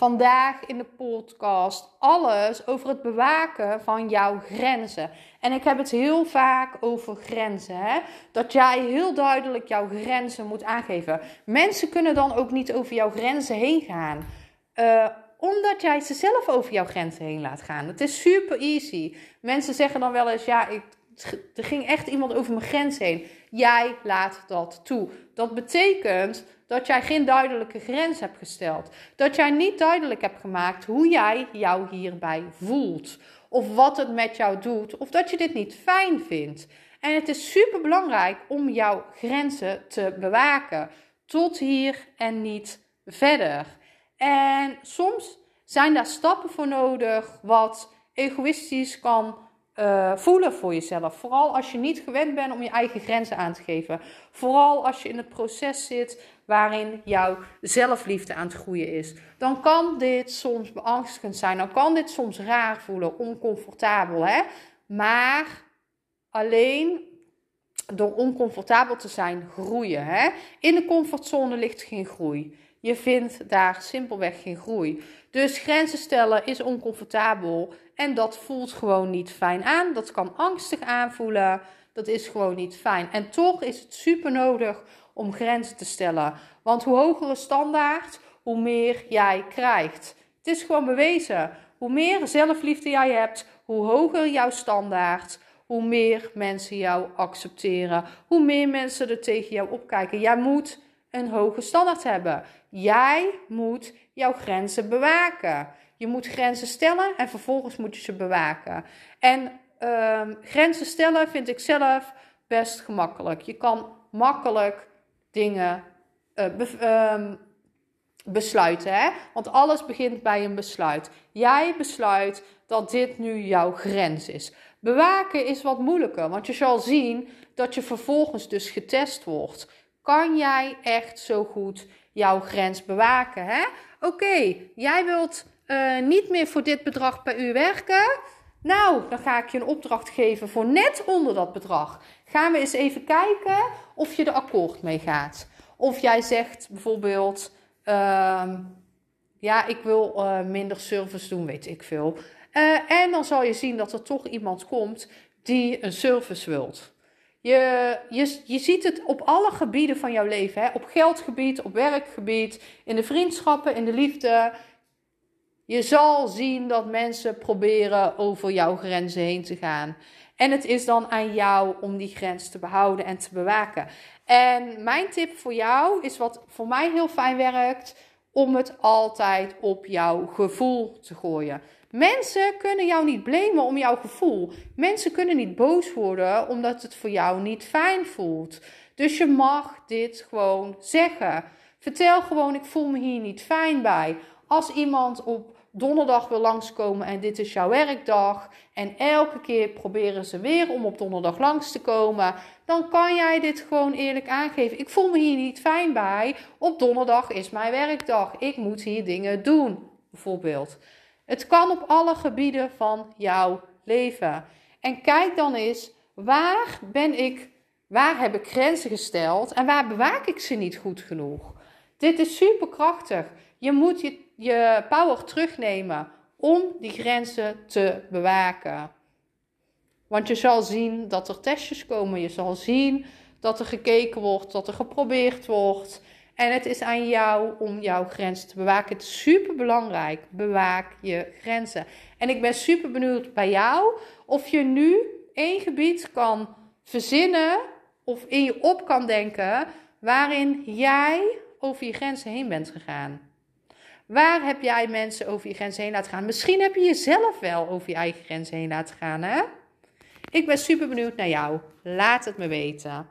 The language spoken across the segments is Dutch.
Vandaag in de podcast alles over het bewaken van jouw grenzen. En ik heb het heel vaak over grenzen. Hè? Dat jij heel duidelijk jouw grenzen moet aangeven. Mensen kunnen dan ook niet over jouw grenzen heen gaan. Uh, omdat jij ze zelf over jouw grenzen heen laat gaan. Het is super easy. Mensen zeggen dan wel eens: ja, ik, er ging echt iemand over mijn grens heen. Jij laat dat toe. Dat betekent dat jij geen duidelijke grens hebt gesteld. Dat jij niet duidelijk hebt gemaakt hoe jij jou hierbij voelt. Of wat het met jou doet. Of dat je dit niet fijn vindt. En het is super belangrijk om jouw grenzen te bewaken. Tot hier en niet verder. En soms zijn daar stappen voor nodig wat egoïstisch kan uh, voelen voor jezelf. Vooral als je niet gewend bent om je eigen grenzen aan te geven. Vooral als je in het proces zit waarin jouw zelfliefde aan het groeien is. Dan kan dit soms beangstigend zijn. Dan kan dit soms raar voelen, oncomfortabel. Hè? Maar alleen door oncomfortabel te zijn groeien. Hè? In de comfortzone ligt geen groei. Je vindt daar simpelweg geen groei. Dus grenzen stellen is oncomfortabel en dat voelt gewoon niet fijn aan. Dat kan angstig aanvoelen. Dat is gewoon niet fijn. En toch is het super nodig om grenzen te stellen. Want hoe hogere standaard, hoe meer jij krijgt. Het is gewoon bewezen. Hoe meer zelfliefde jij hebt, hoe hoger jouw standaard, hoe meer mensen jou accepteren, hoe meer mensen er tegen jou opkijken. Jij moet een hoge standaard hebben. Jij moet jouw grenzen bewaken. Je moet grenzen stellen en vervolgens moet je ze bewaken. En um, grenzen stellen vind ik zelf best gemakkelijk. Je kan makkelijk dingen uh, besluiten. Hè? Want alles begint bij een besluit. Jij besluit dat dit nu jouw grens is. Bewaken is wat moeilijker, want je zal zien dat je vervolgens dus getest wordt. Kan jij echt zo goed jouw grens bewaken? Oké, jij wilt uh, niet meer voor dit bedrag per uur werken. Nou, dan ga ik je een opdracht geven voor net onder dat bedrag. Gaan we eens even kijken of je er akkoord mee gaat. Of jij zegt bijvoorbeeld: uh, Ja, ik wil uh, minder service doen, weet ik veel. Uh, en dan zal je zien dat er toch iemand komt die een service wilt. Je, je, je ziet het op alle gebieden van jouw leven. Hè? Op geldgebied, op werkgebied, in de vriendschappen, in de liefde. Je zal zien dat mensen proberen over jouw grenzen heen te gaan. En het is dan aan jou om die grens te behouden en te bewaken. En mijn tip voor jou is wat voor mij heel fijn werkt: om het altijd op jouw gevoel te gooien. Mensen kunnen jou niet blamen om jouw gevoel. Mensen kunnen niet boos worden omdat het voor jou niet fijn voelt. Dus je mag dit gewoon zeggen. Vertel gewoon: ik voel me hier niet fijn bij. Als iemand op donderdag wil langskomen en dit is jouw werkdag. En elke keer proberen ze weer om op donderdag langs te komen. Dan kan jij dit gewoon eerlijk aangeven. Ik voel me hier niet fijn bij. Op donderdag is mijn werkdag. Ik moet hier dingen doen. Bijvoorbeeld. Het kan op alle gebieden van jouw leven. En kijk dan eens, waar ben ik, waar heb ik grenzen gesteld en waar bewaak ik ze niet goed genoeg? Dit is superkrachtig. Je moet je, je power terugnemen om die grenzen te bewaken. Want je zal zien dat er testjes komen. Je zal zien dat er gekeken wordt, dat er geprobeerd wordt. En het is aan jou om jouw grenzen te bewaken. Het is super belangrijk. Bewaak je grenzen. En ik ben super benieuwd bij jou of je nu één gebied kan verzinnen of in je op kan denken waarin jij over je grenzen heen bent gegaan. Waar heb jij mensen over je grens heen laten gaan? Misschien heb je jezelf wel over je eigen grens heen laten gaan, hè? Ik ben super benieuwd naar jou. Laat het me weten.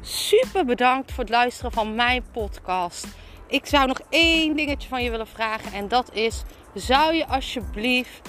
Super bedankt voor het luisteren van mijn podcast. Ik zou nog één dingetje van je willen vragen en dat is: zou je alsjeblieft